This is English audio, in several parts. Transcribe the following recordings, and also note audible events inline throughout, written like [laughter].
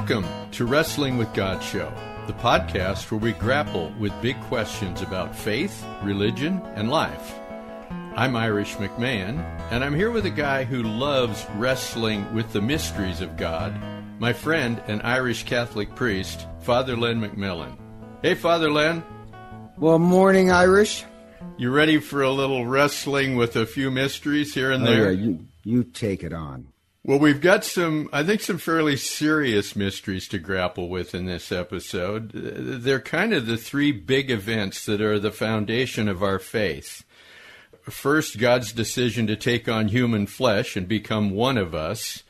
Welcome to Wrestling with God Show, the podcast where we grapple with big questions about faith, religion, and life. I'm Irish McMahon, and I'm here with a guy who loves wrestling with the mysteries of God, my friend and Irish Catholic priest, Father Len McMillan. Hey, Father Len. Well, morning, Irish. You ready for a little wrestling with a few mysteries here and Oh, there? yeah, you, you take it on. Well, we've got some, I think, some fairly serious mysteries to grapple with in this episode. They're kind of the three big events that are the foundation of our faith. First, God's decision to take on human flesh and become one of us.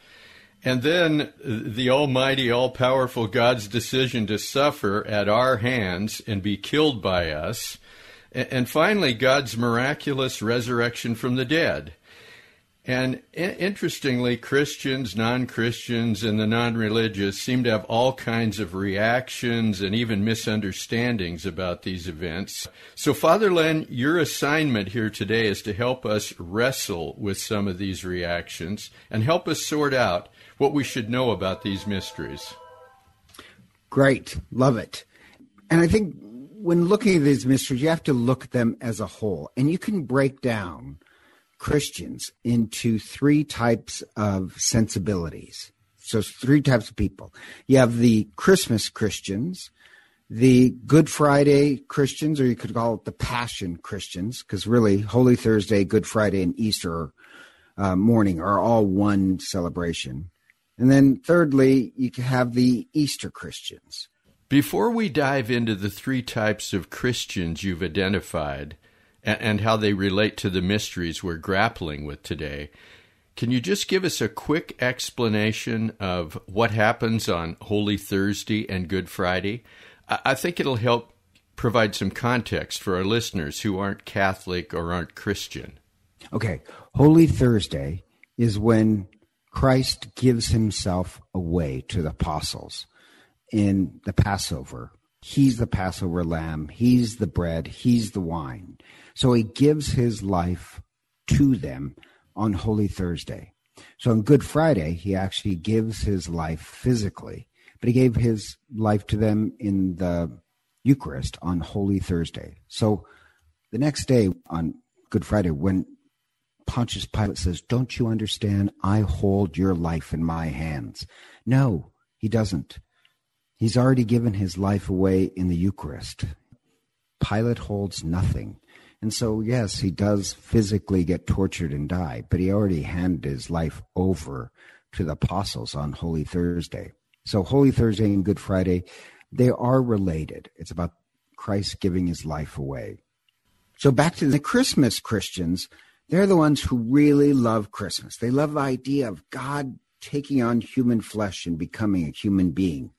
And then the Almighty, all powerful God's decision to suffer at our hands and be killed by us. And finally, God's miraculous resurrection from the dead. And interestingly, Christians, non Christians, and the non religious seem to have all kinds of reactions and even misunderstandings about these events. So, Father Len, your assignment here today is to help us wrestle with some of these reactions and help us sort out what we should know about these mysteries. Great. Love it. And I think when looking at these mysteries, you have to look at them as a whole. And you can break down Christians into three types of sensibilities. So, three types of people. You have the Christmas Christians, the Good Friday Christians, or you could call it the Passion Christians, because really Holy Thursday, Good Friday, and Easter uh, morning are all one celebration. And then thirdly, you have the Easter Christians. Before we dive into the three types of Christians you've identified and, and how they relate to the mysteries we're grappling with today, can you just give us a quick explanation of what happens on Holy Thursday and Good Friday? I, I think it'll help provide some context for our listeners who aren't Catholic or aren't Christian. Okay, Holy Thursday is when Christ gives himself away to the apostles in the Passover. He's the Passover lamb, he's the bread, he's the wine. So he gives his life to them on Holy Thursday. So on Good Friday, he actually gives his life physically, but he gave his life to them in the Eucharist on Holy Thursday. So the next day on Good Friday, when Pontius Pilate says, Don't you understand? I hold your life in my hands. No, he doesn't. He's already given his life away in the Eucharist. Pilate holds nothing. And so, yes, he does physically get tortured and die, but he already handed his life over to the apostles on Holy Thursday. So, Holy Thursday and Good Friday, they are related. It's about Christ giving his life away. So, back to the Christmas Christians, they're the ones who really love Christmas. They love the idea of God taking on human flesh and becoming a human being.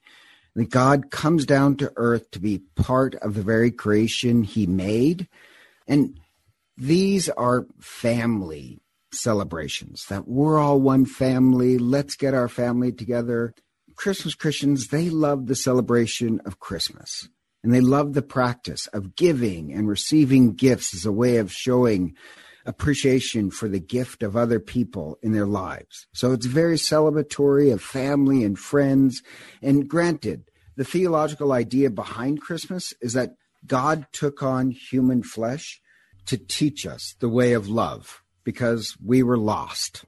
That God comes down to earth to be part of the very creation he made. And these are family celebrations that we're all one family. Let's get our family together. Christmas Christians, they love the celebration of Christmas and they love the practice of giving and receiving gifts as a way of showing appreciation for the gift of other people in their lives. So it's very celebratory of family and friends. And granted, the theological idea behind Christmas is that God took on human flesh to teach us the way of love because we were lost.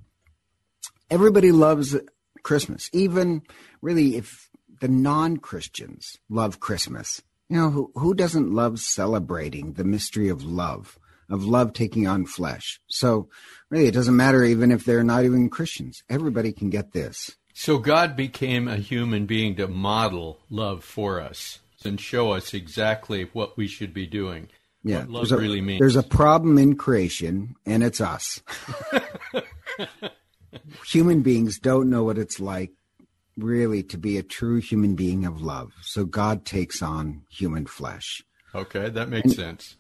Everybody loves Christmas, even really if the non Christians love Christmas. You know, who, who doesn't love celebrating the mystery of love? of love taking on flesh. So really, it doesn't matter even if they're not even Christians. Everybody can get this. So God became a human being to model love for us and show us exactly what we should be doing. Yeah, what love a, really means. There's a problem in creation, and it's us. [laughs] human beings don't know what it's like really to be a true human being of love. So God takes on human flesh. Okay, that makes sense.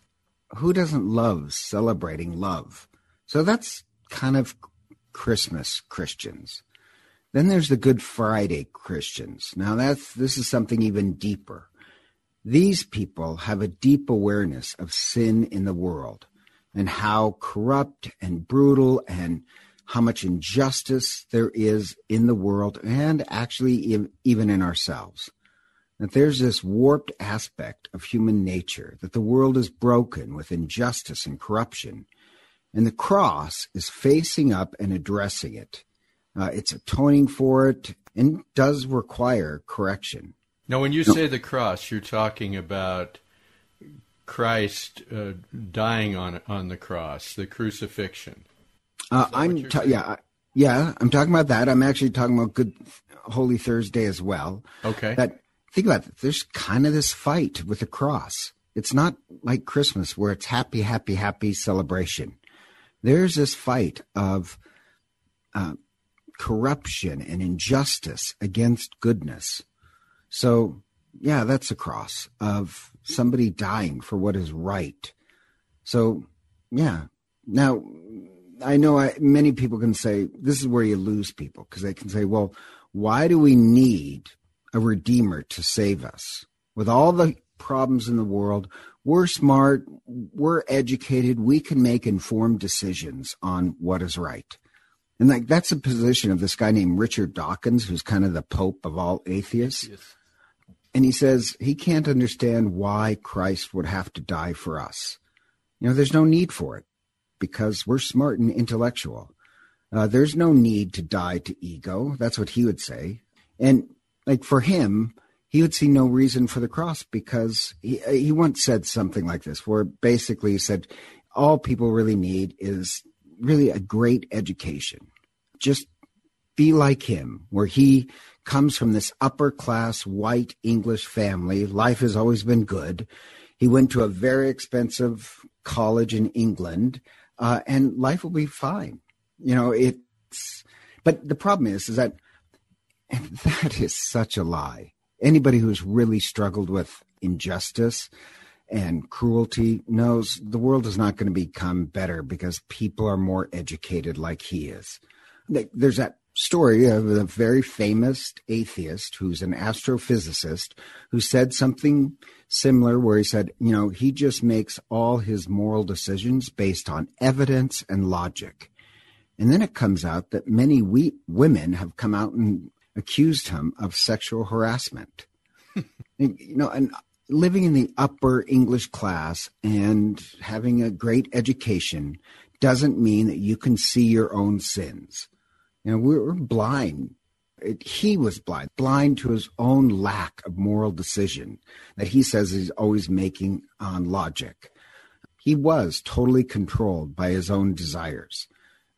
Who doesn't love celebrating love? So that's kind of Christmas Christians. Then there's the Good Friday Christians. Now that's this is something even deeper. These people have a deep awareness of sin in the world and how corrupt and brutal and how much injustice there is in the world and actually even in ourselves. That there's this warped aspect of human nature, that the world is broken with injustice and corruption. And the cross is facing up and addressing it. Uh, it's atoning for it and does require correction. Now, when you say the cross, you're talking about Christ uh, dying on on the cross, the crucifixion. Uh, I'm ta- yeah yeah I'm talking about that. I'm actually talking about Good Holy Thursday as well. Okay. That think about it. There's kind of this fight with the cross. It's not like Christmas where it's happy, happy, happy celebration. There's this fight of uh, corruption and injustice against goodness. So yeah, that's a cross of somebody dying for what is right. So, yeah. Now, I know I, many people can say this is where you lose people because they can say, well, why do we need a redeemer to save us? With all the problems in the world, we're smart, we're educated, we can make informed decisions on what is right. And like that's a position of this guy named Richard Dawkins, who's kind of the pope of all atheists. Yes. And he says he can't understand why Christ would have to die for us. You know, there's no need for it because we're smart and intellectual. Uh, there's no need to die to ego. That's what he would say. And like for him, he would see no reason for the cross because he, he once said something like this, where basically he said, all people really need is really a great education. Just be like him, where he comes from this upper class white English family. Life has always been good. He went to a very expensive college in England, uh, and life will be fine. You know, it's, but the problem is, is that [laughs] that is such a lie. Anybody who's really struggled with injustice and cruelty knows the world is not going to become better because people are more educated like he is. There's that story of a very famous atheist who's an astrophysicist who said something similar where he said, you know, he just makes all his moral decisions based on evidence and logic. And then it comes out that many we- women have come out and accused him of sexual harassment. [laughs] and, you know, and living in the upper English class and having a great education doesn't mean that you can see your own sins. You know, we were blind. It, he was blind, blind to his own lack of moral decision that he says he's always making on logic. He was totally controlled by his own desires.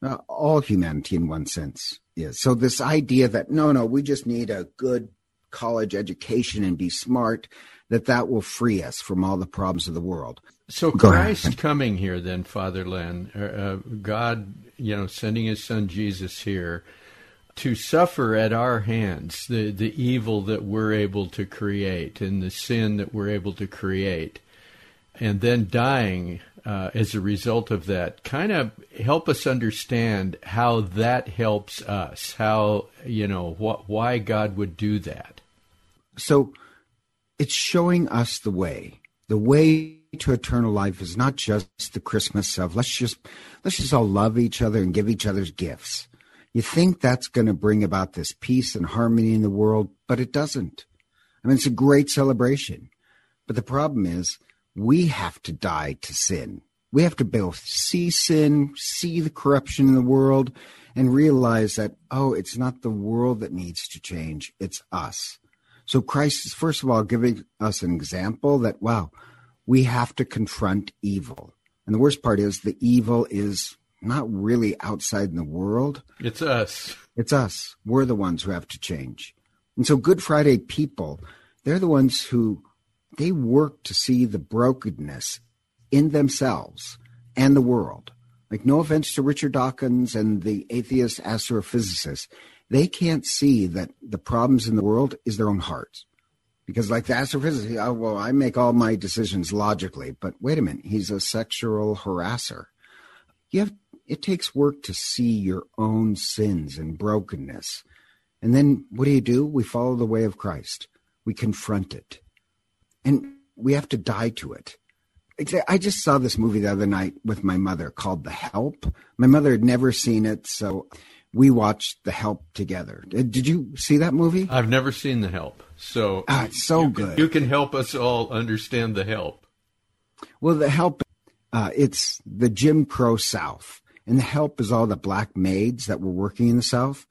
Uh, all humanity, in one sense, is. So, this idea that no, no, we just need a good college education and be smart, that that will free us from all the problems of the world. So Christ coming here, then, Father Len, uh, uh, God, you know, sending His Son Jesus here to suffer at our hands the the evil that we're able to create and the sin that we're able to create, and then dying uh, as a result of that. Kind of help us understand how that helps us. How you know what why God would do that. So, it's showing us the way. The way to eternal life is not just the Christmas of let's just let's just all love each other and give each other's gifts. You think that's going to bring about this peace and harmony in the world, but it doesn't. I mean, it's a great celebration. But the problem is we have to die to sin. We have to both see sin, see the corruption in the world, and realize that, oh, it's not the world that needs to change, it's us. So Christ is, first of all, giving us an example that, wow, we have to confront evil. And the worst part is the evil is not really outside in the world. It's us. It's us. We're the ones who have to change. And so Good Friday people, they're the ones who they work to see the brokenness in themselves and the world. Like no offense to Richard Dawkins and the atheist astrophysicist, they can't see that the problems in the world is their own hearts because like the astrophysicist, oh, well, I make all my decisions logically, but wait a minute, he's a sexual harasser. You have it takes work to see your own sins and brokenness. And then what do you do? We follow the way of Christ. We confront it. And we have to die to it. I just saw this movie the other night with my mother called The Help. My mother had never seen it, so we watched The Help together. Did you see that movie? I've never seen The Help, so ah, it's so you good. Can, you can help us all understand The Help. Well, The Help, uh, it's the Jim Crow South, and The Help is all the black maids that were working in the South,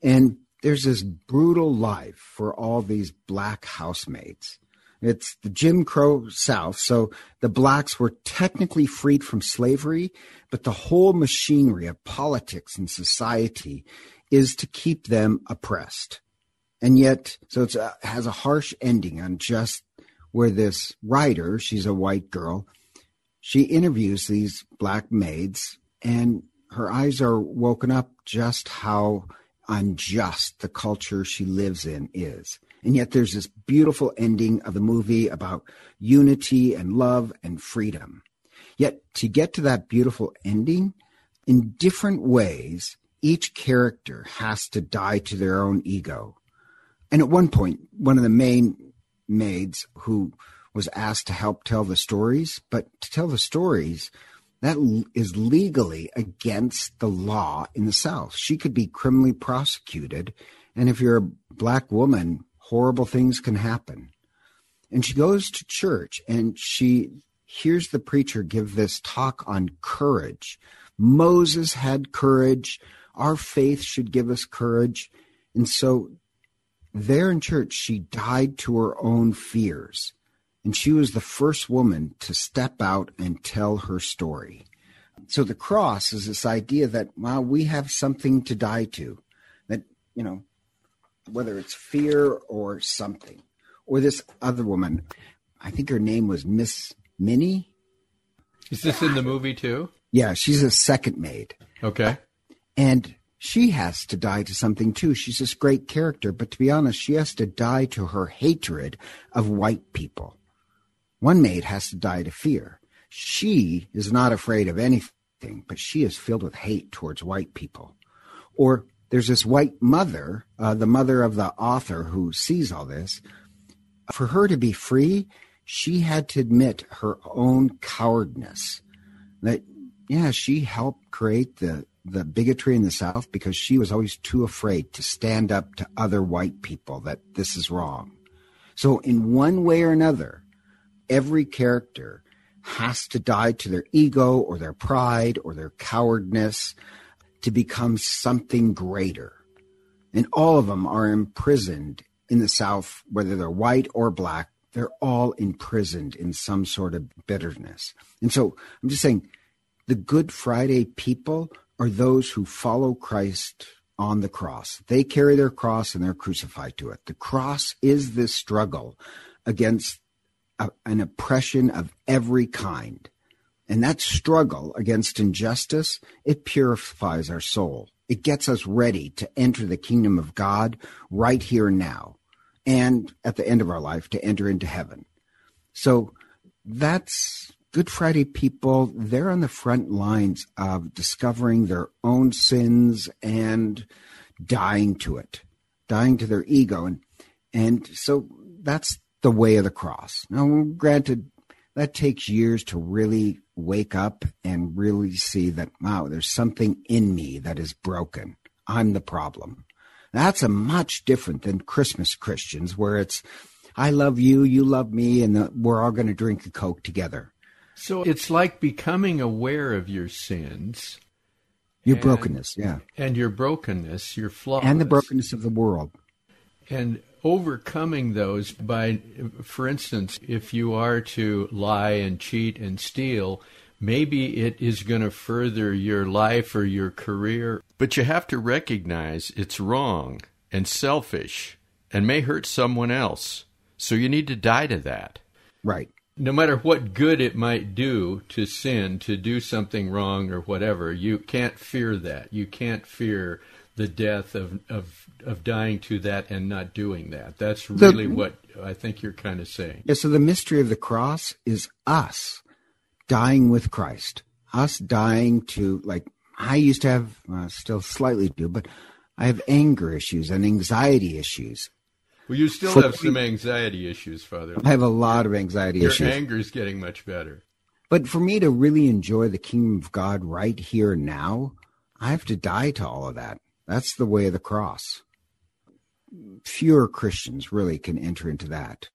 and there's this brutal life for all these black housemaids it's the Jim Crow South. So the blacks were technically freed from slavery, but the whole machinery of politics and society is to keep them oppressed. And yet, so it uh, has a harsh ending on just where this writer, she's a white girl, she interviews these black maids and her eyes are woken up just how unjust the culture she lives in is. And yet there's this beautiful ending of the movie about unity and love and freedom. Yet to get to that beautiful ending, in different ways, each character has to die to their own ego. And at one point, one of the main maids who was asked to help tell the stories, but to tell the stories, that is legally against the law in the South. She could be criminally prosecuted. And if you're a black woman horrible things can happen. And she goes to church and she hears the preacher give this talk on courage. Moses had courage. Our faith should give us courage. And so there in church, she died to her own fears. And she was the first woman to step out and tell her story. So the cross is this idea that, wow, we have something to die to. That, you know, whether it's fear or something. Or this other woman, I think her name was Miss Minny. Is this in the movie too? Yeah, she's a second maid. Okay. And she has to die to something too. She's this great character, but to be honest, she has to die to her hatred of white people. One maid has to die to fear. She is not afraid of anything, but she is filled with hate towards white people. Or there's this white mother, uh, the mother of the author who sees all this. For her to be free, she had to admit her own cowardness. That, yeah, she helped create the, the bigotry in the South because she was always too afraid to stand up to other white people that this is wrong. So, in one way or another, every character has to die to their ego or their pride or their cowardness to become something greater. And all of them are imprisoned in the South, whether they're white or black, they're all imprisoned in some sort of bitterness. And so I'm just saying the Good Friday people are those who follow Christ on the cross. They carry their cross and they're crucified to it. The cross is this struggle against a, an oppression of every kind. And that struggle against injustice, it purifies our soul. It gets us ready to enter the kingdom of God right here and now, and at the end of our life to enter into heaven. So that's Good Friday people. They're on the front lines of discovering their own sins and dying to it, dying to their ego. And, and so that's the way of the cross. Now, granted, that takes years to really wake up and really see that, wow, there's something in me that is broken. I'm the problem. That's a much different than Christmas Christians, where it's, I love you, you love me, and the, we're all going to drink a Coke together. So it's like becoming aware of your sins. Your and, brokenness, yeah. And your brokenness, your flaws. And the brokenness of the world. And overcoming those by, for instance, if you are to lie and cheat and steal, maybe it is going to further your life or your career. But you have to recognize it's wrong and selfish and may hurt someone else. So you need to die to that. Right. No matter what good it might do to sin, to do something wrong or whatever, you can't fear that. You can't fear the death of, of of dying to that and not doing that. That's really the, what I think you're kind of saying. Yeah, so the mystery of the cross is us dying with Christ. Us dying to like I used to have uh, still slightly do, but I have anger issues and anxiety issues. Well, you still have some anxiety issues, Father. I have a lot of anxiety Your issues. Your anger is getting much better. But for me to really enjoy the kingdom of God right here and now, I have to die to all of that. That's the way of the cross. Fewer Christians really can enter into that.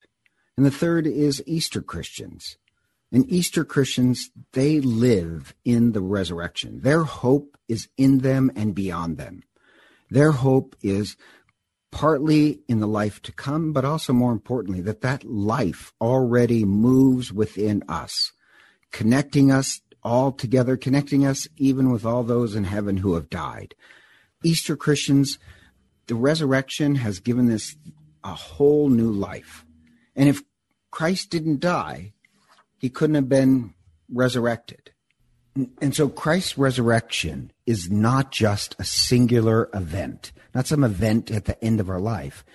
And the third is Easter Christians. And Easter Christians, they live in the resurrection. Their hope is in them and beyond them. Their hope is partly in the life to come, but also more importantly, that that life already moves within us, connecting us all together, connecting us even with all those in heaven who have died. Easter Christians, the resurrection has given this a whole new life. And if Christ didn't die, he couldn't have been resurrected. And so Christ's resurrection is not just a singular event, not some event at the end of our life.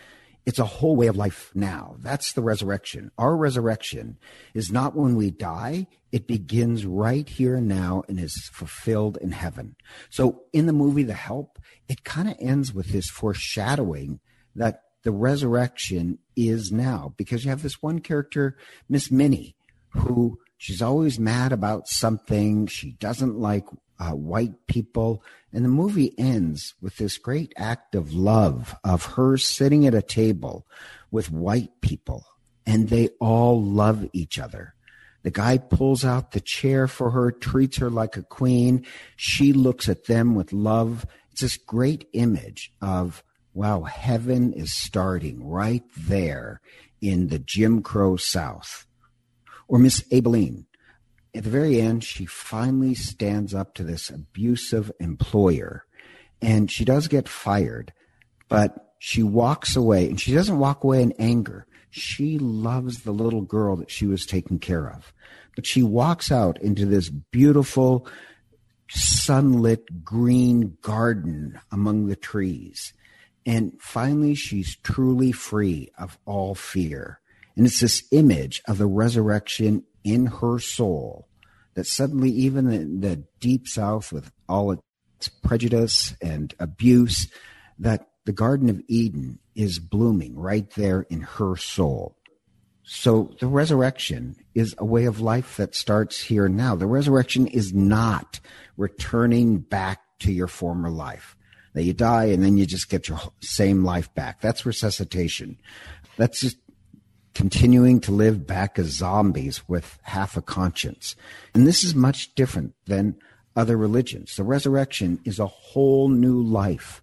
It's a whole way of life now. That's the resurrection. Our resurrection is not when we die. It begins right here and now and is fulfilled in heaven. So in the movie The Help, it kind of ends with this foreshadowing that the resurrection is now because you have this one character, Miss Minny, who she's always mad about something. She doesn't like uh, white people. And the movie ends with this great act of love of her sitting at a table with white people, and they all love each other. The guy pulls out the chair for her, treats her like a queen. She looks at them with love. It's this great image of, wow, heaven is starting right there in the Jim Crow South. Or Miss Aibileen. At the very end, she finally stands up to this abusive employer and she does get fired, but she walks away and she doesn't walk away in anger. She loves the little girl that she was taking care of. But she walks out into this beautiful, sunlit green garden among the trees. And finally, she's truly free of all fear. And it's this image of the resurrection in her soul that suddenly, even in the deep South, with all its prejudice and abuse, that the Garden of Eden is blooming right there in her soul. So the resurrection is a way of life that starts here and now. The resurrection is not returning back to your former life. That you die and then you just get your same life back. That's resuscitation. That's just continuing to live back as zombies with half a conscience. And this is much different than other religions. The resurrection is a whole new life.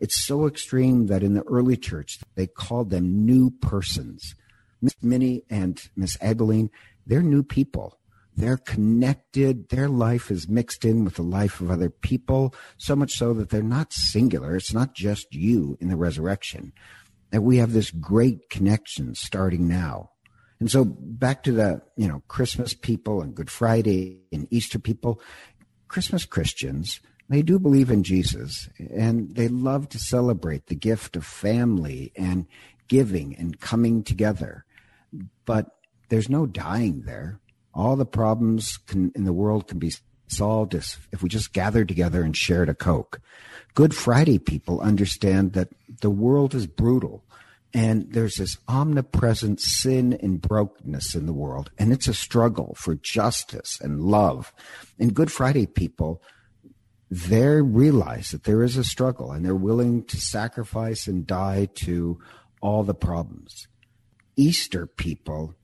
It's so extreme that in the early church, they called them new persons. Miss Minny and Miss Aibileen, they're new people. They're connected. Their life is mixed in with the life of other people, so much so that they're not singular. It's not just you in the resurrection that we have this great connection starting now. And so back to the, you know, Christmas people and Good Friday and Easter people, Christmas Christians, they do believe in Jesus and they love to celebrate the gift of family and giving and coming together. But there's no dying there. All the problems can, in the world can be solved if, if we just gathered together and shared a Coke. Good Friday people understand that the world is brutal and there's this omnipresent sin and brokenness in the world. And it's a struggle for justice and love. And Good Friday people, they realize that there is a struggle and they're willing to sacrifice and die to all the problems. Easter people,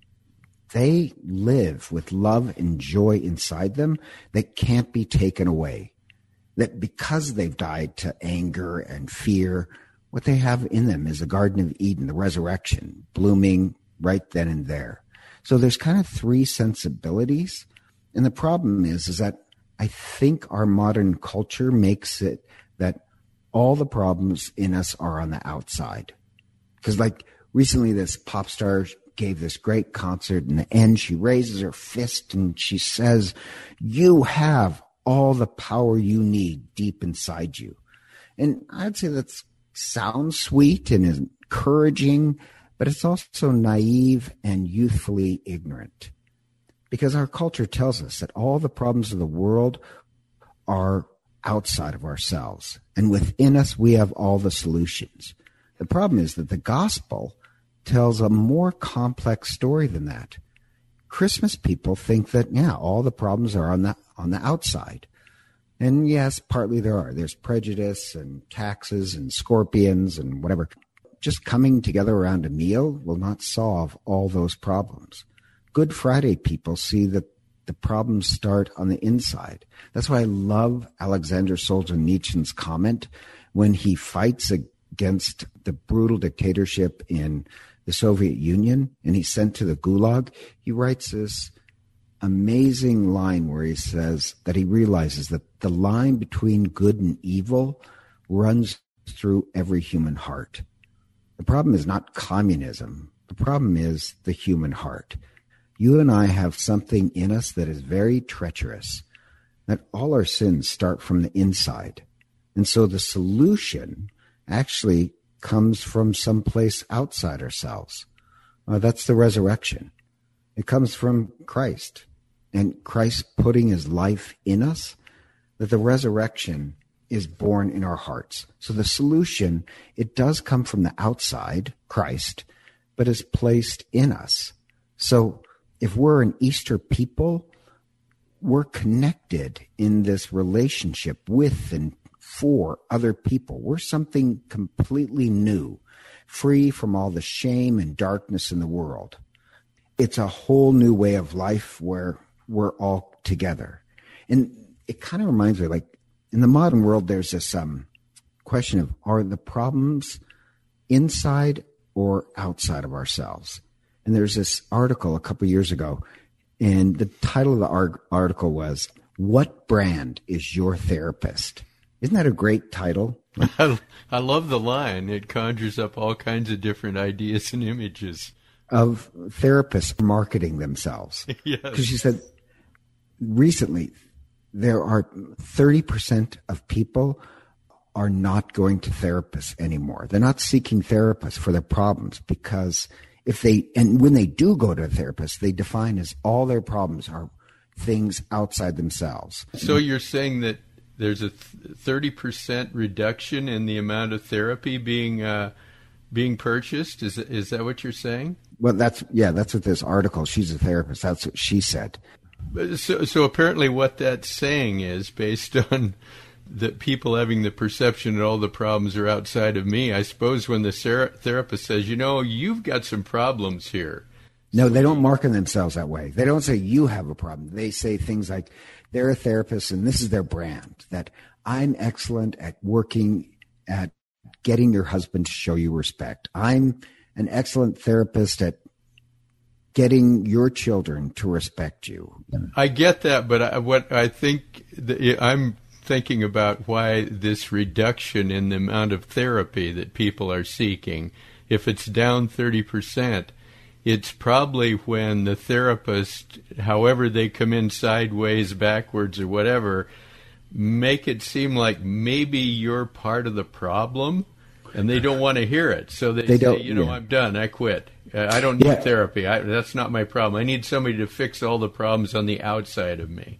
they live with love and joy inside them that can't be taken away that because they've died to anger and fear, what they have in them is the Garden of Eden, the resurrection, blooming right then and there. So there's kind of three sensibilities. And the problem is, is that I think our modern culture makes it that all the problems in us are on the outside. Because like recently this pop star gave this great concert. In the end, she raises her fist and she says, You have all the power you need deep inside you. And I'd say that sounds sweet and encouraging, but it's also naive and youthfully ignorant. Because our culture tells us that all the problems of the world are outside of ourselves. And within us, we have all the solutions. The problem is that the gospel tells a more complex story than that. Christmas people think that yeah, all the problems are on the on the outside. And yes, partly there are. There's prejudice and taxes and scorpions and whatever. Just coming together around a meal will not solve all those problems. Good Friday people see that the problems start on the inside. That's why I love Alexander Solzhenitsyn's comment when he fights against the brutal dictatorship in the Soviet Union and he's sent to the Gulag. He writes this amazing line where he says that he realizes that the line between good and evil runs through every human heart. The problem is not communism. The problem is the human heart. You and I have something in us that is very treacherous, that all our sins start from the inside. And so the solution actually comes from someplace outside ourselves. Uh, that's the resurrection. It comes from Christ and Christ putting his life in us, that the resurrection is born in our hearts. So the solution, it does come from the outside, Christ, but is placed in us. So if we're an Easter people, we're connected in this relationship with and for other people. We're something completely new, free from all the shame and darkness in the world. It's a whole new way of life where we're all together. And it kind of reminds me like in the modern world, there's this um, question of are the problems inside or outside of ourselves? And there's this article a couple years ago, and the title of the article was What Brand is Your Therapist? Isn't that a great title? [laughs] I, I love the line. It conjures up all kinds of different ideas and images of therapists marketing themselves. [laughs] Yes. Because she said recently there are 30% of people are not going to therapists anymore. They're not seeking therapists for their problems because if they, and when they do go to a therapist, they define as all their problems are things outside themselves. So you're saying that there's a 30% reduction in the amount of therapy being, uh, being purchased. Is, is that what you're saying? Well, that's, yeah, that's what this article, she's a therapist. That's what she said. So, so apparently, what that's saying is based [laughs] on the people having the perception that all the problems are outside of me. I suppose when the therapist says, "You know, you've got some problems here." No, they don't market themselves that way. They don't say you have a problem. They say things like they're a therapist and this is their brand. That I'm excellent at working at getting your husband to show you respect. I'm an excellent therapist at getting your children to respect you. I get that, but I, what I think the, I'm thinking about why this reduction in the amount of therapy that people are seeking, if it's down 30%, it's probably when the therapist, however they come in sideways, backwards, or whatever, make it seem like maybe you're part of the problem and they don't want to hear it. So they, they say, you know, yeah. I'm done. I quit. Uh, I don't need yeah. therapy. I, that's not my problem. I need somebody to fix all the problems on the outside of me.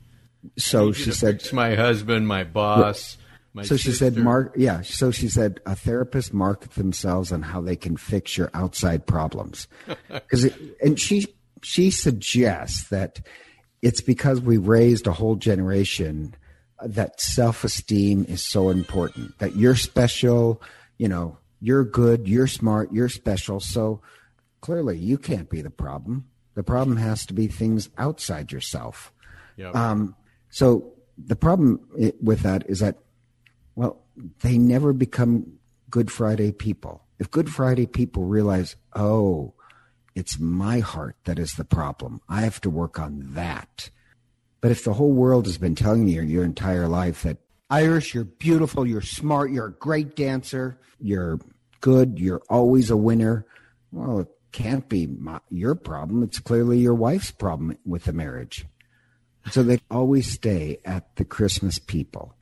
So she said, "Fix my husband, my boss." My so sister. she said, "Mark, yeah." So she said, a therapist market themselves on how they can fix your outside problems, [laughs] because and she she suggests that it's because we raised a whole generation that self esteem is so important. That you're special, you know, you're good, you're smart, you're special. So clearly you can't be the problem. The problem has to be things outside yourself. Yep. Um, so the problem with that is that, they never become Good Friday people. If Good Friday people realize, oh, it's my heart that is the problem, I have to work on that. But if the whole world has been telling you your entire life that Iris, you're beautiful, you're smart, you're a great dancer, you're good, you're always a winner, well, it can't be my, your problem. It's clearly your wife's problem with the marriage. So they always stay at the Christmas people.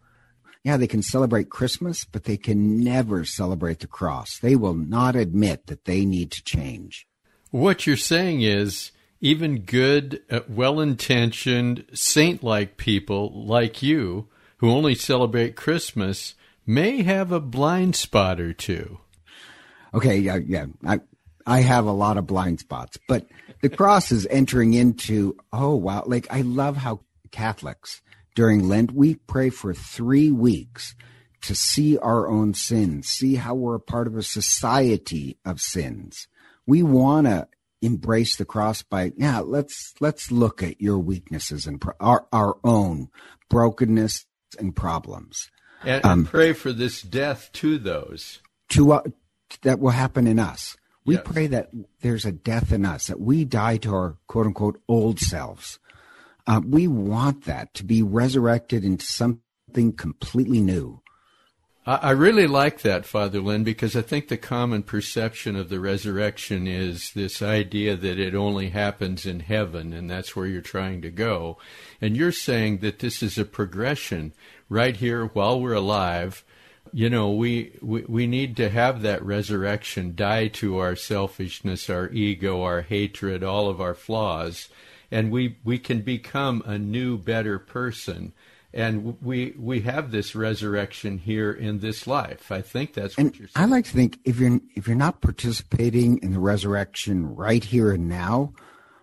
Yeah, they can celebrate Christmas, but they can never celebrate the cross. They will not admit that they need to change. What you're saying is even good, uh, well intentioned, saint like people like you who only celebrate Christmas may have a blind spot or two. Okay, yeah, yeah. I, I have a lot of blind spots, but the cross is entering into, oh, wow. Like, I love how Catholics during Lent, we pray for three weeks to see our own sins, see how we're a part of a society of sins. We want to embrace the cross by, yeah, let's, let's look at your weaknesses and pro- our, our own brokenness and problems. And, um, pray for this death to those. To, uh, that will happen in us. We yes. pray that there's a death in us, that we die to our quote unquote old selves. Uh, we want that to be resurrected into something completely new. I really like that, Father Len, because I think the common perception of the resurrection is this idea that it only happens in heaven and that's where you're trying to go. And you're saying that this is a progression right here while we're alive you know, we, we, we need to have that resurrection, die to our selfishness, our ego, our hatred, all of our flaws, and we, we can become a new, better person. And we we have this resurrection here in this life. I think that's and what you're saying. I like to think if you're if you're not participating in the resurrection right here and now,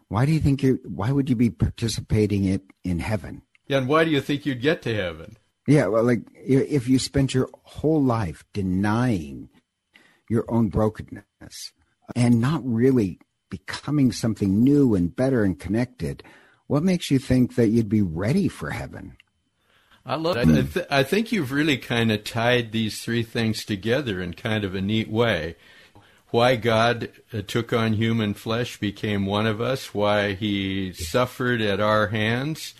why do you think you why would you be participating it in heaven? Yeah, and why do you think you'd get to heaven? Yeah, well, like if you spent your whole life denying your own brokenness and not really becoming something new and better and connected, what makes you think that you'd be ready for heaven? I love that. I, th- I think you've really kind of tied these three things together in kind of a neat way. Why God uh, took on human flesh, became one of us, why he suffered at our hands,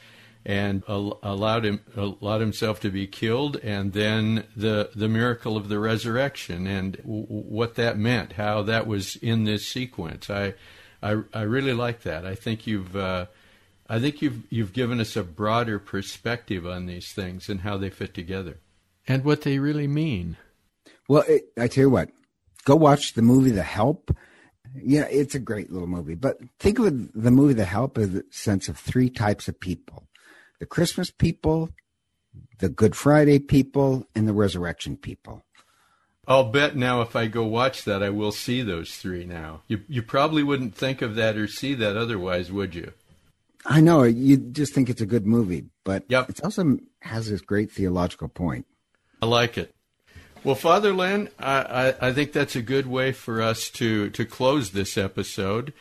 and allowed him allowed himself to be killed, and then the the miracle of the resurrection and w- what that meant, how that was in this sequence. I I, I really like that. I think you've uh, I think you've you've given us a broader perspective on these things and how they fit together, and what they really mean. Well, it, I tell you what, go watch the movie The Help. Yeah, it's a great little movie. But think of the movie The Help as a sense of three types of people the Christmas people, the Good Friday people, and the resurrection people. I'll bet now if I go watch that, I will see those three now. You, you probably wouldn't think of that or see that otherwise, would you? I know. You just think it's a good movie, but yep. it also has this great theological point. I like it. Well, Father Len, I, I, I think that's a good way for us to, to close this episode.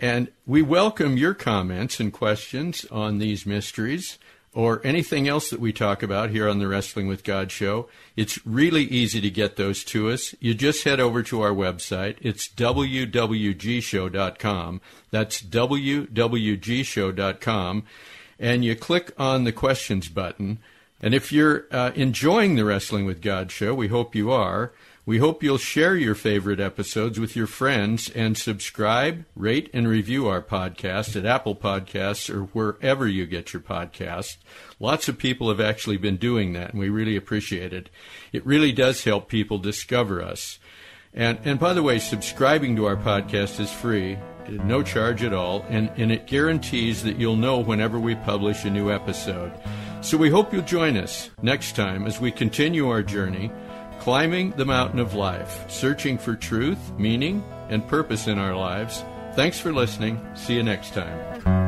And we welcome your comments and questions on these mysteries or anything else that we talk about here on the Wrestling with God show. It's really easy to get those to us. You just head over to our website. It's wwgshow.com. That's wwgshow.com. And you click on the questions button. And if you're uh, enjoying the Wrestling with God show, we hope you are. We hope you'll share your favorite episodes with your friends and subscribe, rate, and review our podcast at Apple Podcasts or wherever you get your podcast. Lots of people have actually been doing that, and we really appreciate it. It really does help people discover us. And, and by the way, subscribing to our podcast is free, no charge at all, and, and it guarantees that you'll know whenever we publish a new episode. So we hope you'll join us next time as we continue our journey climbing the mountain of life, searching for truth, meaning, and purpose in our lives. Thanks for listening. See you next time.